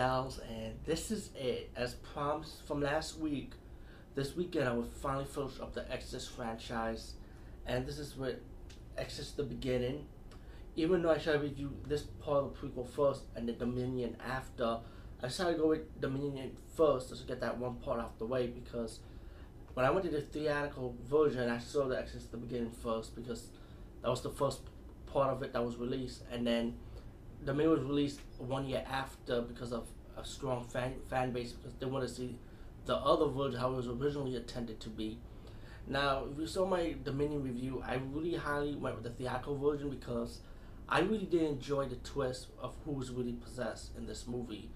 gals, and this is it. As promised from last week, this weekend I will finally finish up the Exorcist franchise, and this is with Exorcist the Beginning. Even though I should review this part of the prequel first and the Dominion after, I decided to go with Dominion first just to get that one part out the way because when I went to the theatrical version, I saw the Exorcist the Beginning first because that was the first part of it that was released, and then the movie was released one year after because of a strong fan fan base because they want to see the other version how it was originally intended to be. Now, if you saw my Dominion review, I really highly went with the theatrical version because I really did enjoy the twist of who was really possessed in this movie.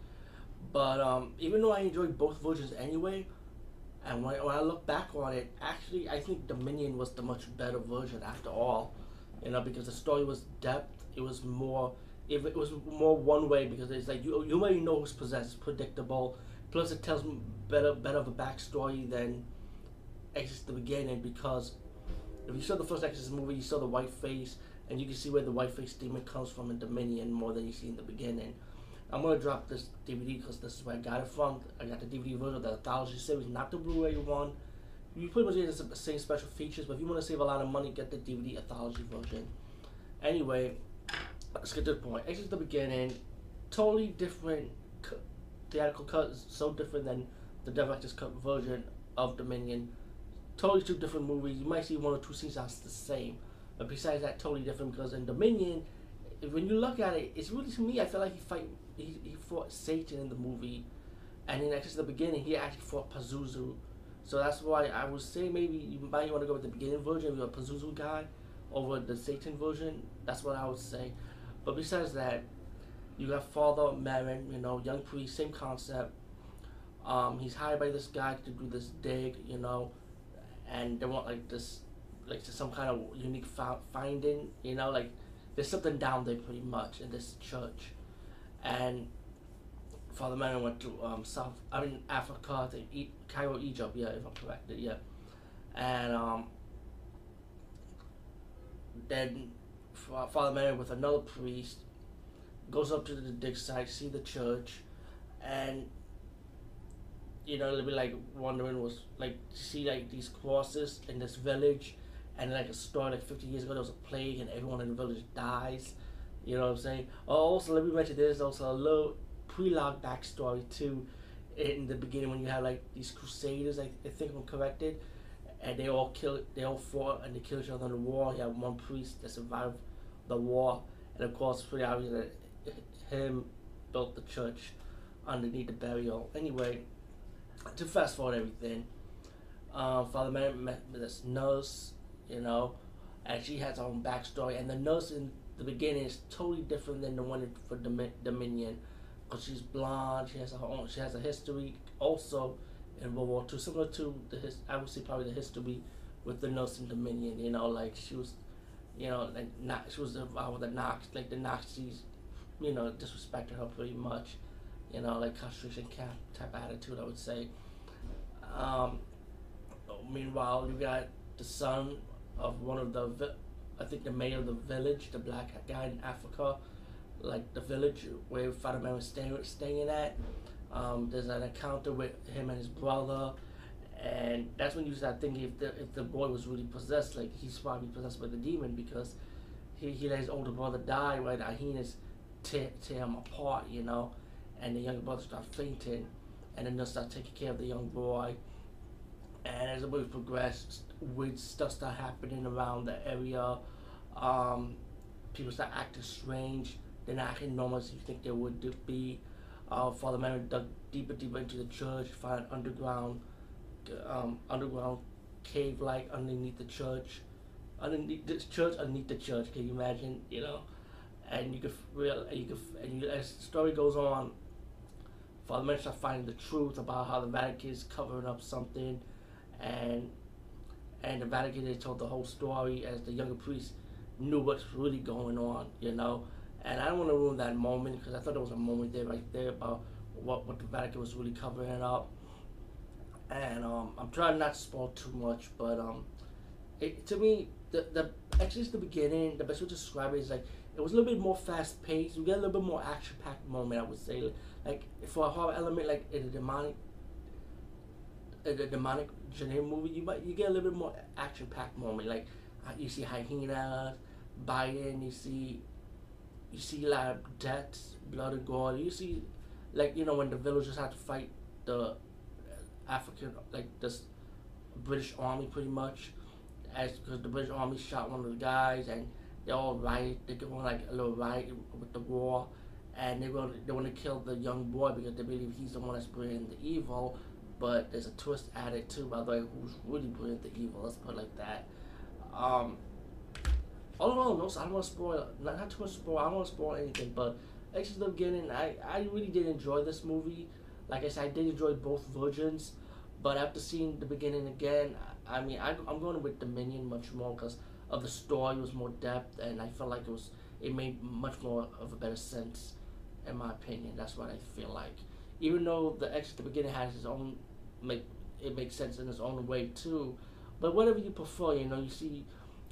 But um, even though I enjoyed both versions anyway, and when, when I look back on it, actually I think Dominion was the much better version after all. You know, because the story was depth, it was more if it was more one way because it's like you you already know who's possessed, predictable. Plus, it tells better better of a backstory than Exorcist the beginning because if you saw the first Exorcist movie, you saw the white face, and you can see where the white face demon comes from in Dominion more than you see in the beginning. I'm gonna drop this DVD because this is where I got it from. I got the DVD version of the Anthology series, not the Blu-ray one. You pretty much get the same special features, but if you want to save a lot of money, get the DVD Anthology version. Anyway, let's get to the point. Exit the beginning, totally different theatrical cut, so different than the director's cut version of Dominion. Totally two different movies. You might see one or two scenes that's the same, but besides that, totally different because in Dominion, when you look at it, it's really to me. I feel like he fight he, he fought Satan in the movie, and in actually the beginning, he actually fought Pazuzu. So that's why I would say maybe you might want to go with the beginning version of a Pazuzu guy over the Satan version. That's what I would say. But besides that, you got Father Merrin, you know, young priest, same concept. Um, he's hired by this guy to do this dig, you know, and they want like this, like some kind of unique finding, you know, like there's something down there pretty much in this church, and Father Merrin went to um, South, I mean Africa, to e- Cairo, Egypt, yeah, if I'm correct, yeah, and um, then Uh, Father Merrin with another priest goes up to the dig site, see the church, and you know they'll be like wondering was like see like these crosses in this village, and like a story like 50 years ago there was a plague and everyone in the village dies. You know what I'm saying? Oh, also let me mention there's also a little pre-log backstory too, in the beginning when you have like these crusaders. I, I think I'm corrected and they all kill they all fought and they killed each other in the war. You have one priest that survived the war, and of course, pretty obvious that him built the church underneath the burial. Anyway, to fast forward everything, uh, Father Merrin met this nurse, you know, and she has her own backstory, and the nurse in the beginning is totally different than the one for Dominion, because she's blonde. She has her own. She has a history also in World War II, similar to the his, I would say probably the history with the in Dominion. You know, like she was you know, like not, she was involved with the Nazi, like the Nazis, you know, disrespected her pretty much, you know, like concentration camp type attitude, I would say. Um, meanwhile, you got the son of one of the, I think the mayor of the village, the black guy in Africa, like the village where Father Merrin was staying, staying at. Um, there's an encounter with him and his brother and that's when you start thinking if the if the boy was really possessed, like he's probably possessed by the demon because he, he let his older brother die, right? Hyenas tear, tear him apart, you know, and the younger brother start fainting, and then they'll start taking care of the young boy. And as the movie progressed, weird stuff start happening around the area. Um, people start acting strange. They're not acting normal as you think they would be. Uh, Father Merrin dug deeper, deeper into the church, found underground um, underground cave like underneath the church, underneath the church, underneath the church. Can you imagine? You know, and you could real, you could, and you, as the story goes on, Father Merrin start finding the truth about how the Vatican is covering up something, and and the Vatican they told the whole story as the younger priest knew what's really going on. You know, and I don't want to ruin that moment because I thought there was a moment there right there about what what the Vatican was really covering up and um, I'm trying not to spoil too much, but um, it, to me, the the actually it's the beginning, the best way to describe it is like it was a little bit more fast paced. We get a little bit more action packed moment, I would say. Like for a horror element, like in a demonic, a demonic genre movie, you might you get a little bit more action packed moment. Like uh, you see hyenas biting, you see, you see of deaths, blood and gore. You see, like you know when the villagers had to fight the African, like this British army, pretty much, as because the British army shot one of the guys and they all riot. They go on like a little riot with the war, and they want they want to kill the young boy because they believe he's the one that's bringing the evil. But there's a twist added too, by the way, who's really bringing the evil. Let's put it like that. Um, all in all, no, I don't want to spoil. Not, not too much spoil. I don't want to spoil anything, but actually, the beginning, I I really did enjoy this movie. Like I said, I did enjoy both versions, but after seeing the beginning again, I mean, I, I'm going with Dominion much more because of the story was more depth, and I felt like it was it made much more of a better sense, in my opinion. That's what I feel like. Even though the X at the beginning has its own, make it makes sense in its own way too, but whatever you prefer, you know, you see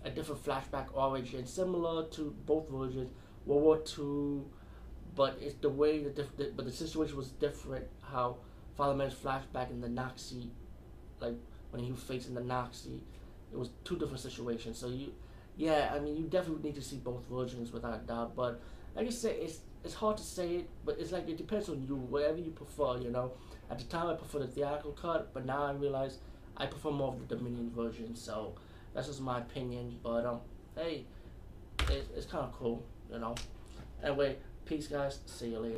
a different flashback origin similar to both versions, World War Two, but it's the way the diff- but the situation was different. How Father Merrin's flashback in the Nazi, like when he was facing the Nazi it was two different situations. So you, yeah, I mean, you definitely need to see both versions without doubt. But like I said, it's it's hard to say it, but it's like it depends on you, whatever you prefer. You know, at the time I prefer the theatrical cut, but now I realize I prefer more of the Dominion version. So that's just my opinion. But um, hey, it's it's kind of cool, you know. Anyway, peace, guys. See you later.